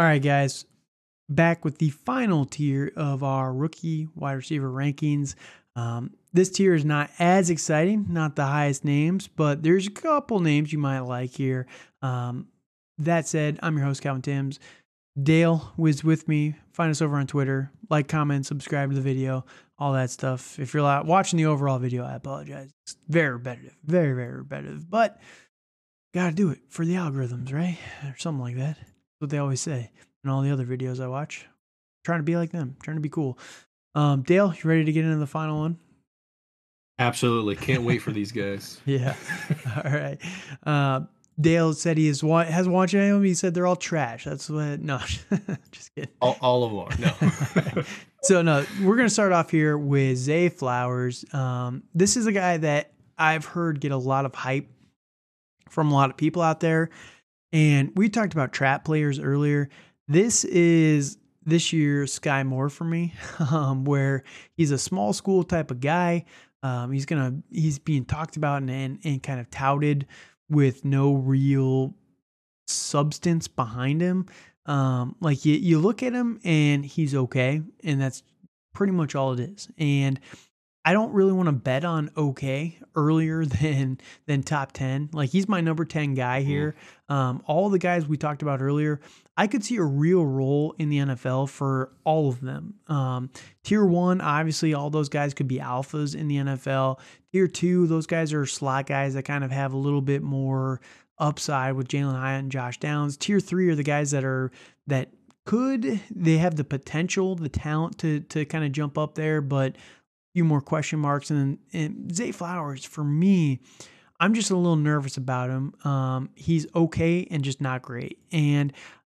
All right, guys. Back with the final tier of our rookie wide receiver rankings. Um, this tier is not as exciting, not the highest names, but there's a couple names you might like here. Um, that said, I'm your host, Calvin Timms. Dale was with me. Find us over on Twitter. Like, comment, subscribe to the video, all that stuff. If you're watching the overall video, I apologize. It's very repetitive, very, very repetitive, but gotta do it for the algorithms, right? Or something like that. What they always say in all the other videos I watch. trying to be like them, trying to be cool. Um, Dale, you ready to get into the final one? Absolutely. Can't wait for these guys. yeah. All right. Uh, Dale said he has has watched any of them. He said they're all trash. That's what. No, just kidding. All, all of them are. No. so no, we're gonna start off here with Zay Flowers. Um, this is a guy that I've heard get a lot of hype from a lot of people out there, and we talked about trap players earlier. This is this year Skyy Moore for me, um, where he's a small school type of guy. Um, he's gonna he's being talked about and, and, and kind of touted with no real substance behind him. Um, like you, you look at him and he's okay, and that's pretty much all it is. And I don't really want to bet on okay earlier than than top 10. Like he's my number 10 guy here. Mm. Um, all the guys we talked about earlier, I could see a real role in the NFL for all of them. Um, tier one, obviously, all those guys could be alphas in the NFL. Tier two, those guys are slot guys that kind of have a little bit more upside with Jalin Hyatt and Josh Downs. Tier three are the guys that are that could they have the potential, the talent to to kind of jump up there, but few more question marks. And, and Zay Flowers, for me, I'm just a little nervous about him. Um, he's okay and just not great. And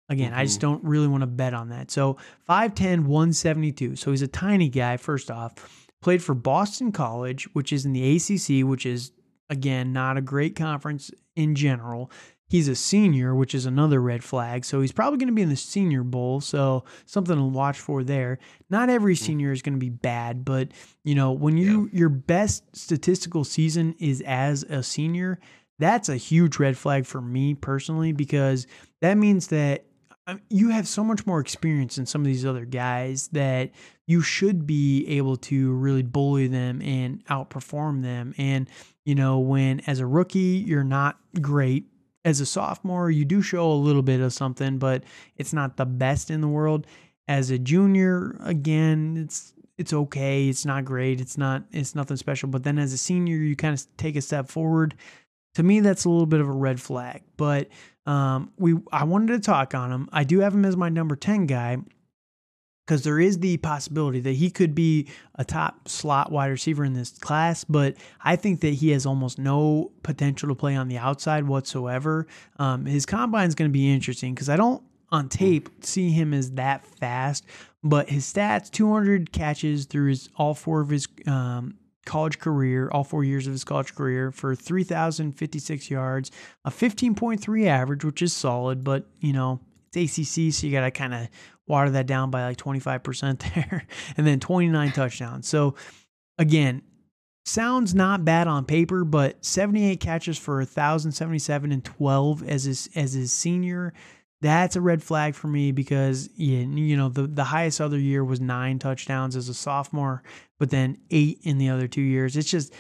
again, mm-hmm. I just mm-hmm. don't really want to bet on that. So 5'10, 172. So he's a tiny guy, first off. Played for Boston College, which is in the ACC, which is, again, not a great conference in general. He's a senior, which is another red flag. So he's probably going to be in the Senior Bowl. So something to watch for there. Not every mm. senior is going to be bad, but you know when you yeah. your best statistical season is as a senior, that's a huge red flag for me personally because that means that um, you have so much more experience than some of these other guys that you should be able to really bully them and outperform them. And, you know, when as a rookie, you're not great, as a sophomore, you do show a little bit of something, but it's not the best in the world. As a junior, again, it's it's okay. It's not great. It's not it's nothing special. But then as a senior, you kind of take a step forward. To me, that's a little bit of a red flag. But um, we I wanted to talk on him. I do have him as my number ten guy because there is the possibility that he could be a top slot wide receiver in this class, but I think that he has almost no potential to play on the outside whatsoever. Um, his combine is going to be interesting because I don't on tape see him as that fast, but his stats 200 catches through his all four of his um, college career, all four years of his college career, for 3,056 yards, a 15.3 average, which is solid, but you know, it's ACC, so you got to kind of water that down by like 25% there, and then 29 touchdowns. So, again, sounds not bad on paper, but 78 catches for 1,077 and 12 as his as his senior. That's a red flag for me because you know the the highest other year was nine touchdowns as a sophomore, but then eight in the other two years. It's just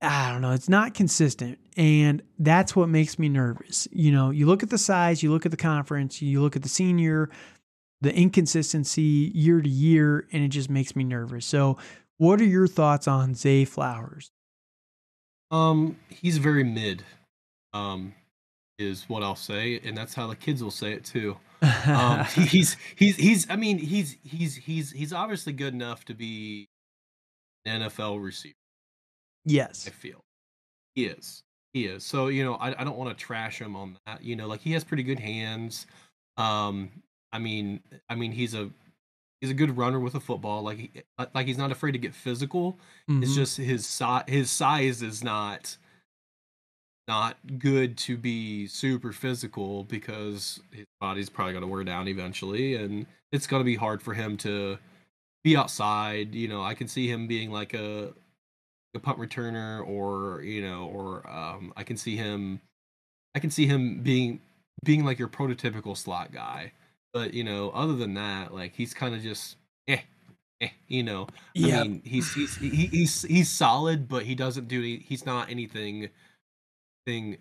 I don't know, it's not consistent. And that's what makes me nervous. You know, you look at the size, you look at the conference, you look at the senior, the inconsistency year to year, and it just makes me nervous. So, what are your thoughts on Zay Flowers? Um, he's very mid. Um, is what I'll say, and that's how the kids will say it too. Um, he's he's he's. I mean, he's he's he's he's obviously good enough to be an NFL receiver. Yes. I feel. He is. He is. So, you know, I, I don't want to trash him on that. You know, like he has pretty good hands. Um, I mean I mean he's a he's a good runner with a football. Like he, uh, like he's not afraid to get physical. Mm-hmm. It's just his size his size is not not good to be super physical because his body's probably going to wear down eventually and it's going to be hard for him to be outside you know i can see him being like a a punt returner or you know or um, I can see him I can see him being being like your prototypical slot guy But you know, other than that, like he's kind of just eh, eh, you know. I Yeah. mean, he's he's he, he's he's solid, but he doesn't do any, he's not anything thing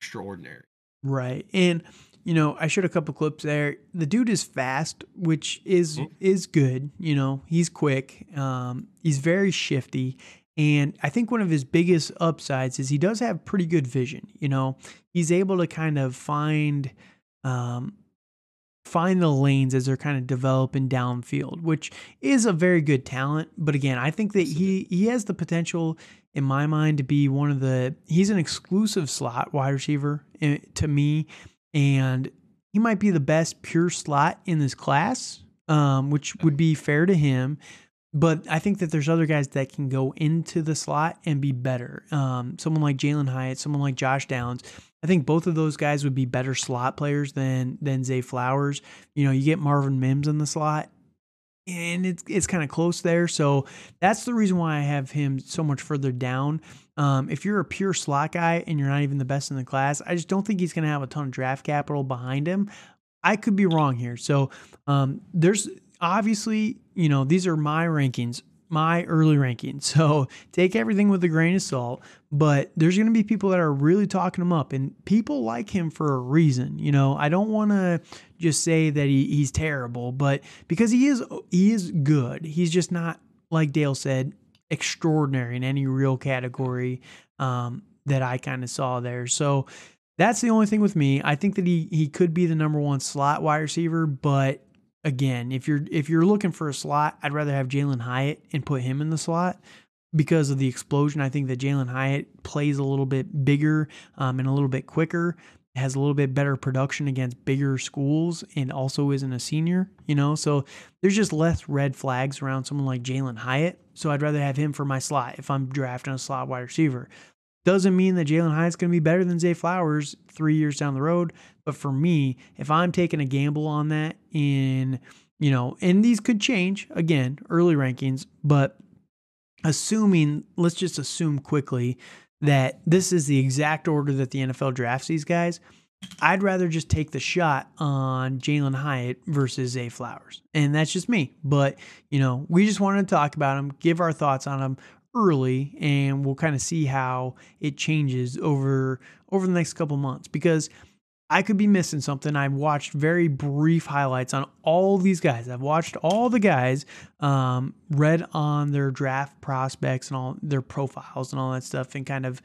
extraordinary. Right. And you know, I showed a couple clips there. The dude is fast, which is Mhm. is good. You know, he's quick. Um, he's very shifty. And I think one of his biggest upsides is he does have pretty good vision. You know, he's able to kind of find um, find the lanes as they're kind of developing downfield, which is a very good talent. But again, I think that he he has the potential in my mind to be one of the he's an exclusive slot wide receiver eh, to me and he might be the best pure slot in this class um, which would be fair to him but I think that there's other guys that can go into the slot and be better. Um, someone like Jalin Hyatt, someone like Josh Downs. I think both of those guys would be better slot players than than Zay Flowers. You know, you get Marvin Mims in the slot, and it's it's kind of close there. So that's the reason why I have him so much further down. Um, if you're a pure slot guy and you're not even the best in the class, I just don't think he's going to have a ton of draft capital behind him. I could be wrong here. So um, there's obviously, you know, these are my rankings, my early rankings. So take everything with a grain of salt. But there's going to be people that are really talking him up, and people like him for a reason. You know, I don't want to just say that he, he's terrible, but because he is, he is good. He's just not like Dale said, extraordinary in any real category um, that I kind of saw there. So that's the only thing with me. I think that he he could be the number one slot wide receiver, but again, if you're if you're looking for a slot, I'd rather have Jalin Hyatt and put him in the slot because of the explosion. I think that Jalin Hyatt plays a little bit bigger um, and a little bit quicker, has a little bit better production against bigger schools, and also isn't a senior. You know, so there's just less red flags around someone like Jalin Hyatt. So I'd rather have him for my slot if I'm drafting a slot wide receiver. Doesn't mean that Jalin Hyatt's going to be better than Zay Flowers three years down the road. But for me, if I'm taking a gamble on that in, you know, and these could change again, early rankings, but assuming, let's just assume quickly that this is the exact order that the NFL drafts these guys, I'd rather just take the shot on Jalin Hyatt versus Zay Flowers. And that's just me. But, you know, we just wanted to talk about him, give our thoughts on him early, and we'll kind of see how it changes over over the next couple months because I could be missing something. I've watched very brief highlights on all these guys. I've watched all the guys, um, read on their draft prospects and all their profiles and all that stuff, and kind of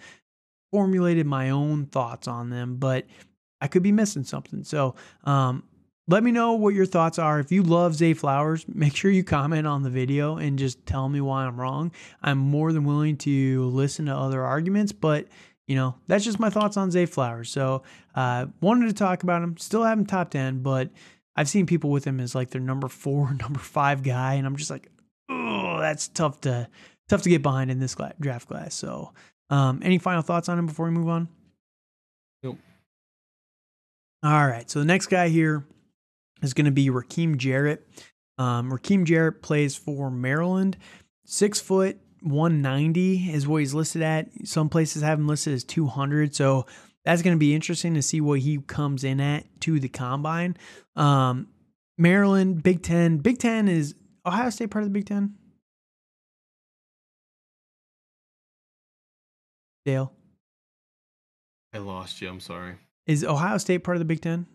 formulated my own thoughts on them. But I could be missing something. So um, let me know what your thoughts are. If you love Zay Flowers, make sure you comment on the video and just tell me why I'm wrong. I'm more than willing to listen to other arguments, but you know, that's just my thoughts on Zay Flowers. So, uh, wanted to talk about him. Still have him top 10, but I've seen people with him as like their number four, number five guy. And I'm just like, oh, that's tough to, tough to get behind in this draft class. So, um, any final thoughts on him before we move on? Nope. All right. So the next guy here is going to be Rakim Jarrett. Um, Rakim Jarrett plays for Maryland. Six foot, 190 is what he's listed at. Some places have him listed as 200. So that's going to be interesting to see what he comes in at to the combine. Um, Maryland, Big Ten. Big Ten is Ohio State part of the Big Ten? Dale, I lost you. I'm sorry. is Ohio State part of the Big Ten?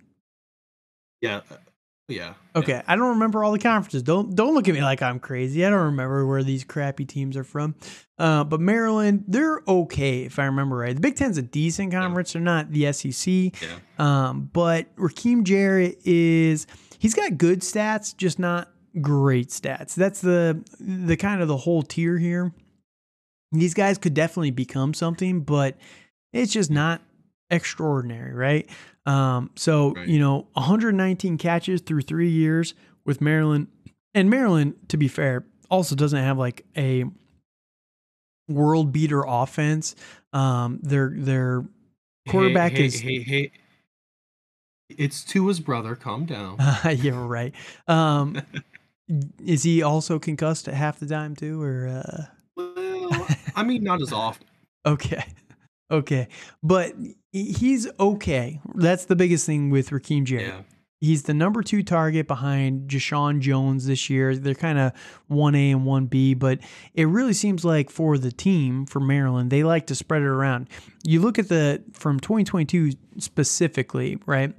Yeah, yeah. Okay, I don't remember all the conferences. Don't don't look at me like I'm crazy. I don't remember where these crappy teams are from. Uh, but Maryland, they're okay if I remember right. The Big Ten's a decent conference. They're not the SEC. Yeah. Um, but Rakim Jarrett is he's got good stats, just not great stats. That's the the kind of the whole tier here. These guys could definitely become something, but it's just not extraordinary, right? Um, so Right. you know, 119 catches through three years with Maryland, and Maryland, to be fair, also doesn't have like a world beater offense. Um, their their quarterback hey, hey, is Hey, hey. It's to his brother. Calm down. yeah, right. Um, is he also concussed at half the time too, or uh, well, I mean, not as often. okay, okay, but he's okay. That's the biggest thing with Rakim Jarrett. Yeah. He's the number two target behind Jeshaun Jones this year. They're kind of 1A and 1B, but it really seems like for the team, for Maryland, they like to spread it around. You look at the, from 2022 specifically, right?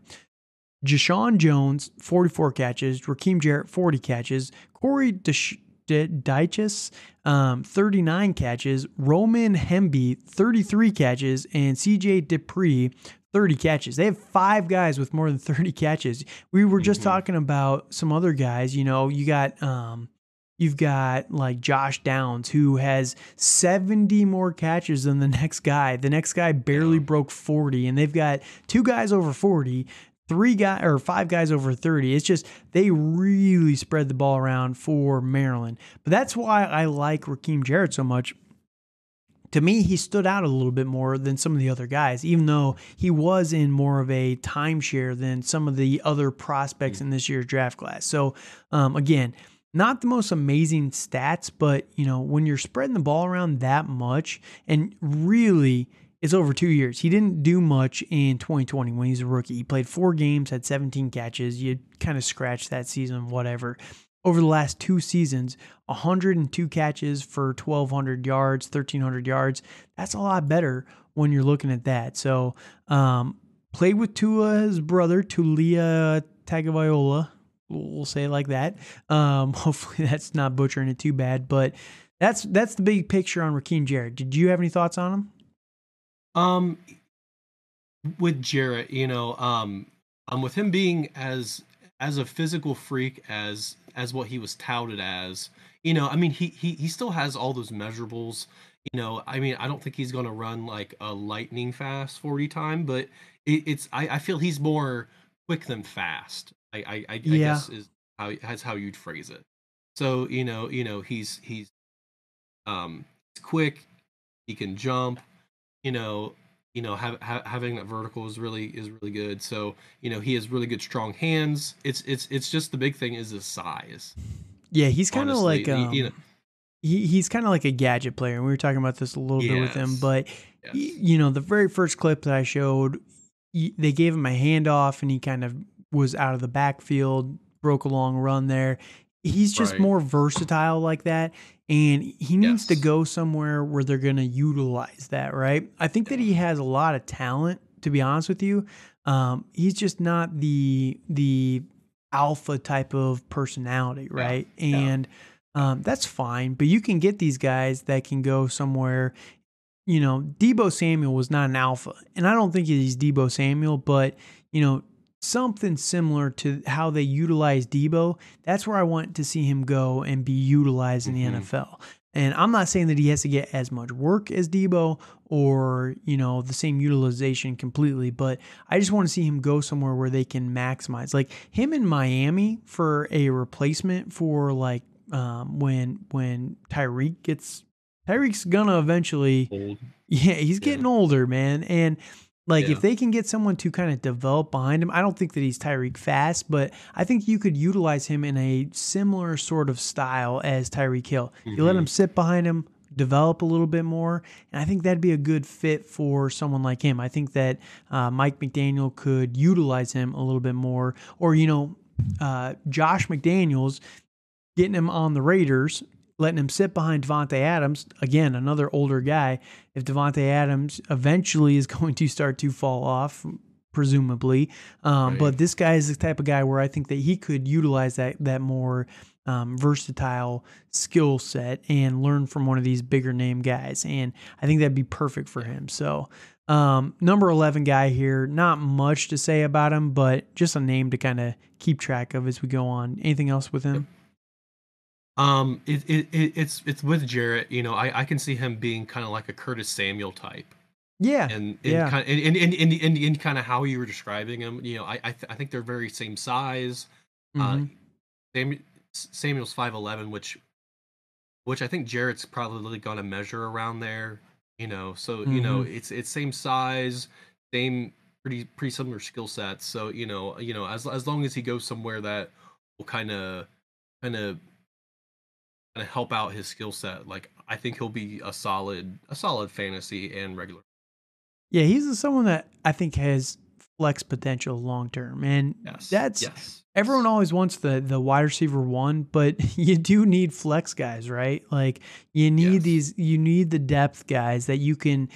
Jeshaun Jones, 44 catches. Rakim Jarrett, 40 catches. Corey Desch- Dyches, um, 39 catches. Roman Hemby, 33 catches. And CJ Dippre, 30 catches. They have five guys with more than 30 catches. We were just mm-hmm. talking about some other guys. You know, you got um, you've got like Josh Downs who has 70 more catches than the next guy. The next guy barely broke 40, and they've got two guys over 40 three guys or five guys over 30. It's just they really spread the ball around for Maryland. But that's why I like Rakim Jarrett so much. To me, he stood out a little bit more than some of the other guys, even though he was in more of a timeshare than some of the other prospects in this year's draft class. So, um, again, not the most amazing stats, but you know, when you're spreading the ball around that much and really it's over two years. He didn't do much in 2020 when he's a rookie. He played four games, had 17 catches. You kind of scratch that season, whatever. Over the last two seasons, 102 catches for 1,200 yards, 1,300 yards. That's a lot better when you're looking at that. So, um, played with Tua's brother, Taulia Tagovailoa. We'll say it like that. Um, hopefully, that's not butchering it too bad. But that's that's the big picture on Rakim Jarrett. Did you have any thoughts on him? Um, with Jarrett, you know, um, um, with him being as as a physical freak as as what he was touted as, you know, I mean, he he he still has all those measurables. You know, I mean, I don't think he's going to run like a lightning fast forty time, but it, it's I, I feel he's more quick than fast. I I, I, yeah. I guess is how that's how you'd phrase it. So you know, you know, he's he's um quick. He can jump you know, you know, have, ha- having that vertical is really is really good. So you know, he has really good strong hands. It's it's it's just the big thing is his size. Yeah, he's kind of like um, you know, he, he's kind of like a gadget player. And we were talking about this a little yes. bit with him, but yes. you know, the very first clip that I showed, they gave him a handoff and he kind of was out of the backfield, broke a long run there. He's just right. more versatile like that and he needs yes. to go somewhere where they're going to utilize that, right? I think that he has a lot of talent, to be honest with you. Um, he's just not the the alpha type of personality, right? Yeah. And um, that's fine, but you can get these guys that can go somewhere. You know, Deebo Samuel was not an alpha, and I don't think he's Deebo Samuel, but you know, something similar to how they utilize Deebo. That's where I want to see him go and be utilized in the mm-hmm. NFL. And I'm not saying that he has to get as much work as Deebo or, you know, the same utilization completely, but I just want to see him go somewhere where they can maximize. Like him in Miami for a replacement for like um, when when Tyreek gets Tyreek's gonna eventually Old. Yeah, he's getting yeah. older, man. And like yeah. if they can get someone to kind of develop behind him, I don't think that he's Tyreek fast, but I think you could utilize him in a similar sort of style as Tyreek Hill. Mm-hmm. You let mm-hmm. him sit behind him, develop a little bit more, and I think that'd be a good fit for someone like him. I think that uh, Mike McDaniel could utilize him a little bit more, or you know, uh, Josh McDaniels getting him on the Raiders letting him sit behind Davante Adams, again, another older guy. If Davante Adams eventually is going to start to fall off, presumably, um, right. but this guy is the type of guy where I think that he could utilize that that more um, versatile skill set and learn from one of these bigger name guys, and I think that'd be perfect for him. So. Um, number 11 guy here, not much to say about him, but just a name to kind of keep track of as we go on. Anything else with him? Um, it, it, it it's it's with Jarrett. You know, I, I can see him being kind of like a Curtis Samuel type. Yeah, and, and yeah, kind of, and, and, and, and, and kind of how you were describing him. You know, I I, th- I think they're very same size. Uh, mm-hmm. Uh, Sam, Samuel's five eleven, which which I think Jarrett's probably going to measure around there. You know, so mm-hmm. you know mm-hmm. it's it's same size, same pretty pretty similar skill sets. So you know you know as as long as he goes somewhere that will kind of kind of to help out his skill set. Like I think he'll be a solid a solid fantasy and regular. Yeah, he's someone that I think has flex potential long term. And Yes. that's yes. everyone always wants the the wide receiver one, but you do need flex guys, right? Like you need Yes. these you need the depth guys that you can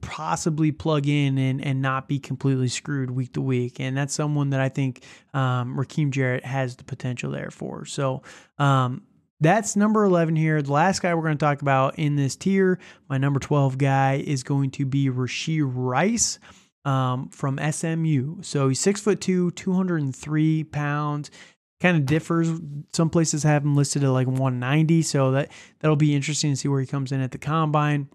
possibly plug in and and not be completely screwed week to week. And that's someone that I think um Rakim Jarrett has the potential there for. So um that's number 11 here. The last guy we're going to talk about in this tier, my number 12 guy, is going to be Rashee Rice um, from SMU. So he's six foot two, 203 pounds. Kind of differs. Some places have him listed at like 190. So that that'll be interesting to see where he comes in at the combine.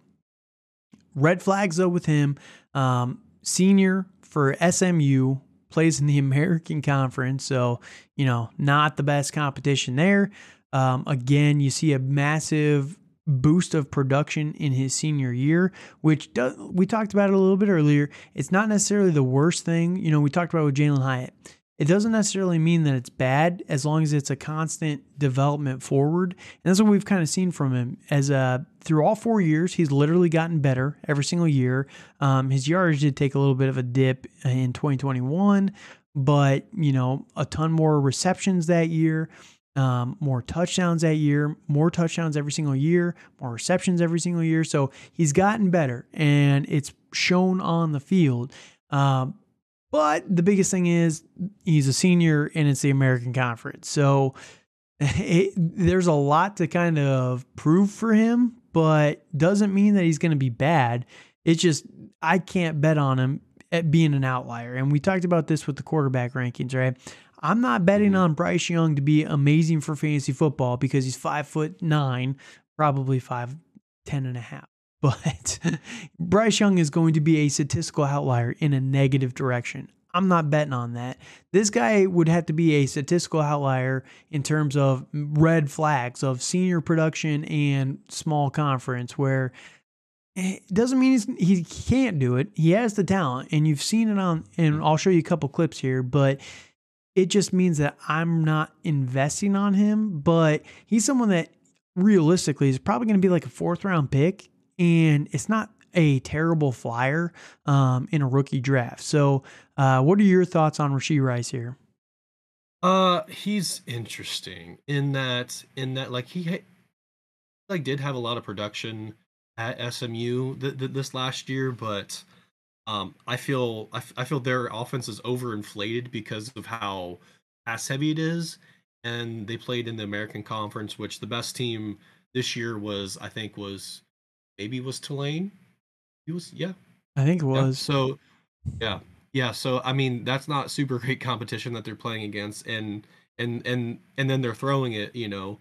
Red flags though with him. Um, senior for SMU plays in the American Conference, so you know not the best competition there. Um, again, you see a massive boost of production in his senior year, which do, we talked about it a little bit earlier. It's not necessarily the worst thing. You know, we talked about it with Jalin Hyatt. It doesn't necessarily mean that it's bad as long as it's a constant development forward. And that's what we've kind of seen from him. As uh, through all four years, he's literally gotten better every single year. Um, his yardage did take a little bit of a dip in 2021, but you know, a ton more receptions that year um, more touchdowns that year, more touchdowns every single year, more receptions every single year. So he's gotten better and it's shown on the field. Um, but the biggest thing is he's a senior and it's the American Conference. So it, there's a lot to kind of prove for him, but doesn't mean that he's going to be bad. It's just, I can't bet on him at being an outlier. And we talked about this with the quarterback rankings, right? I'm not betting mm-hmm. on Bryce Young to be amazing for fantasy football because he's five foot nine, probably five, ten and a half. But Bryce Young is going to be a statistical outlier in a negative direction. I'm not betting on that. This guy would have to be a statistical outlier in terms of red flags of senior production and small conference, where it doesn't mean he's, he can't do it. He has the talent, and you've seen it on. And I'll show you a couple clips here, but it just means that I'm not investing on him, but he's someone that realistically is probably going to be like a fourth round pick, and it's not a terrible flyer um, in a rookie draft. So, uh, what are your thoughts on Rashee Rice here? Uh, he's interesting in that in that like he ha- like did have a lot of production at SMU th- th- this last year, but um, I feel I, f- I feel their offense is overinflated because of how pass heavy it is, and they played in the American Conference, which the best team this year was I think was maybe was Tulane. He was yeah I think it yeah, was. So, yeah, yeah. So I mean, that's not super great competition that they're playing against, and and and and then they're throwing it. You know,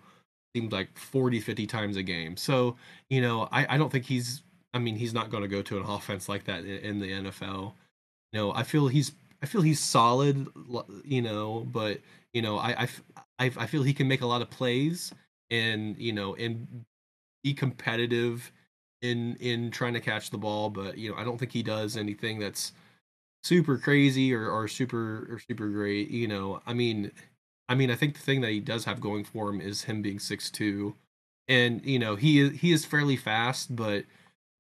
seems like 40, 50 times a game. So you know, I I don't think he's. I mean, he's not going to go to an offense like that in, the NFL. You know, I feel he's I feel he's solid. You know, but you know, I I I feel he can make a lot of plays and you know and be competitive in in trying to catch the ball, but you know, I don't think he does anything that's super crazy or, or super or super great. You know, I mean I mean I think the thing that he does have going for him is him being six two. And, you know, he he is fairly fast, but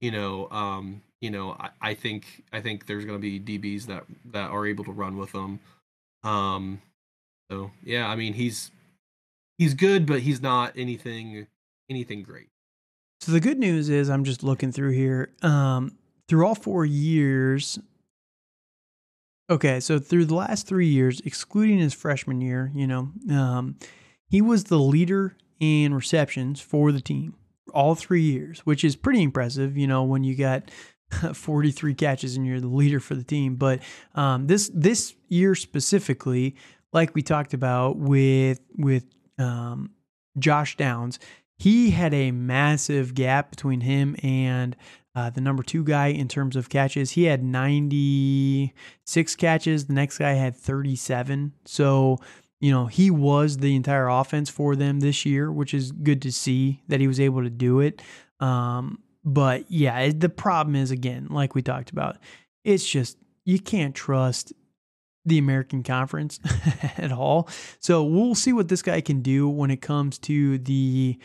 you know, um, you know, I, I think I think there's gonna be DBs that that are able to run with him. Um so yeah, I mean he's he's good, but he's not anything anything great. So the good news is I'm just looking through here. Um, through all four years. Okay, so through the last three years, excluding his freshman year, you know, um, he was the leader in receptions for the team all three years, which is pretty impressive. You know, when you got 43 catches and you're the leader for the team. But um, this this year specifically, like we talked about with with um, Josh Downs, he had a massive gap between him and uh, the number two guy in terms of catches. He had 96 catches. The next guy had 37. So, you know, he was the entire offense for them this year, which is good to see that he was able to do it. Um, but yeah, the problem is, again, like we talked about, it's just you can't trust the American Conference at all. So we'll see what this guy can do when it comes to the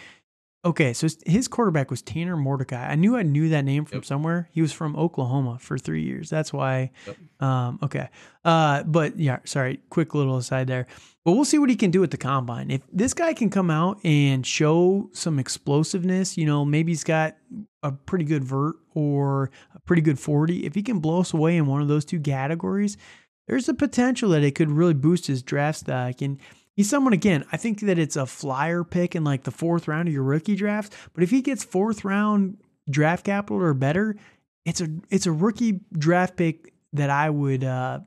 Okay, so his quarterback was Tanner Mordecai. I knew I knew that name from Yep. somewhere. He was from Oklahoma for three years. That's why. Yep. Um, okay. Uh, but yeah, sorry. Quick little aside there. But we'll see what he can do at the combine. If this guy can come out and show some explosiveness, you know, maybe he's got a pretty good vert or a pretty good 40. If he can blow us away in one of those two categories, there's a potential that it could really boost his draft stock. And he's someone again. I think that it's a flyer pick in like the fourth round of your rookie draft. But if he gets fourth round draft capital or better, it's a it's a rookie draft pick that I would uh,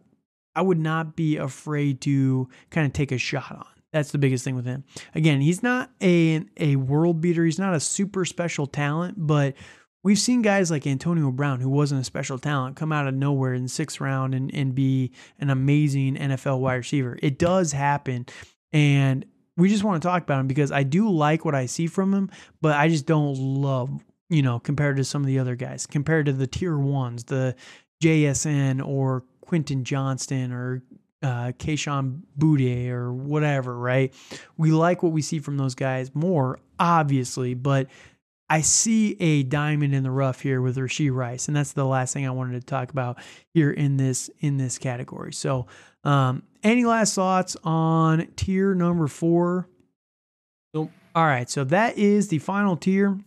I would not be afraid to kind of take a shot on. That's the biggest thing with him. Again, he's not a a world beater. He's not a super special talent, but we've seen guys like Antonio Brown, who wasn't a special talent, come out of nowhere in sixth round and, and be an amazing NFL wide receiver. It does happen. And we just want to talk about him because I do like what I see from him, but I just don't love, you know, compared to some of the other guys, compared to the tier ones, the JSN or Quentin Johnston or uh, Boutte or whatever, right? We like what we see from those guys more, obviously, but I see a diamond in the rough here with Rashee Rice, and that's the last thing I wanted to talk about here in this in this category. So, um, any last thoughts on tier number four? Nope. All right, so that is the final tier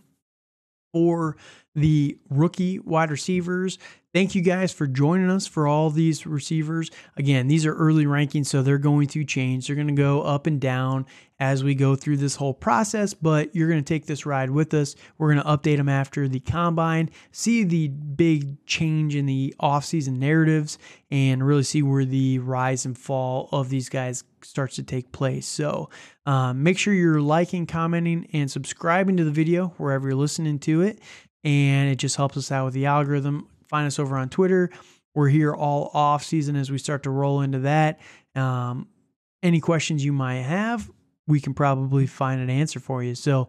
for the rookie wide receivers. Thank you guys for joining us for all these receivers. Again, these are early rankings, so they're going to change. They're going to go up and down as we go through this whole process, but you're going to take this ride with us. We're going to update them after the combine, see the big change in the offseason narratives, and really see where the rise and fall of these guys starts to take place. So um, make sure you're liking, commenting, and subscribing to the video wherever you're listening to it. And it just helps us out with the algorithm. Find us over on Twitter. We're here all off season as we start to roll into that. Um, any questions you might have, we can probably find an answer for you. So,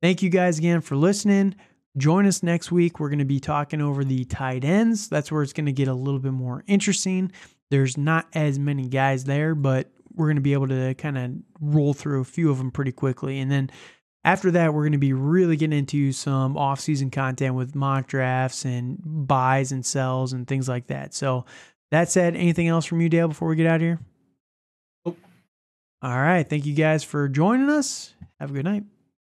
thank you guys again for listening. Join us next week. We're going to be talking over the tight ends. That's where it's going to get a little bit more interesting. There's not as many guys there, but we're going to be able to kind of roll through a few of them pretty quickly. And then after that, we're going to be really getting into some off-season content with mock drafts and buys and sells and things like that. So, that said, anything else from you, Dale, before we get out of here? Nope. All right. Thank you guys for joining us. Have a good night.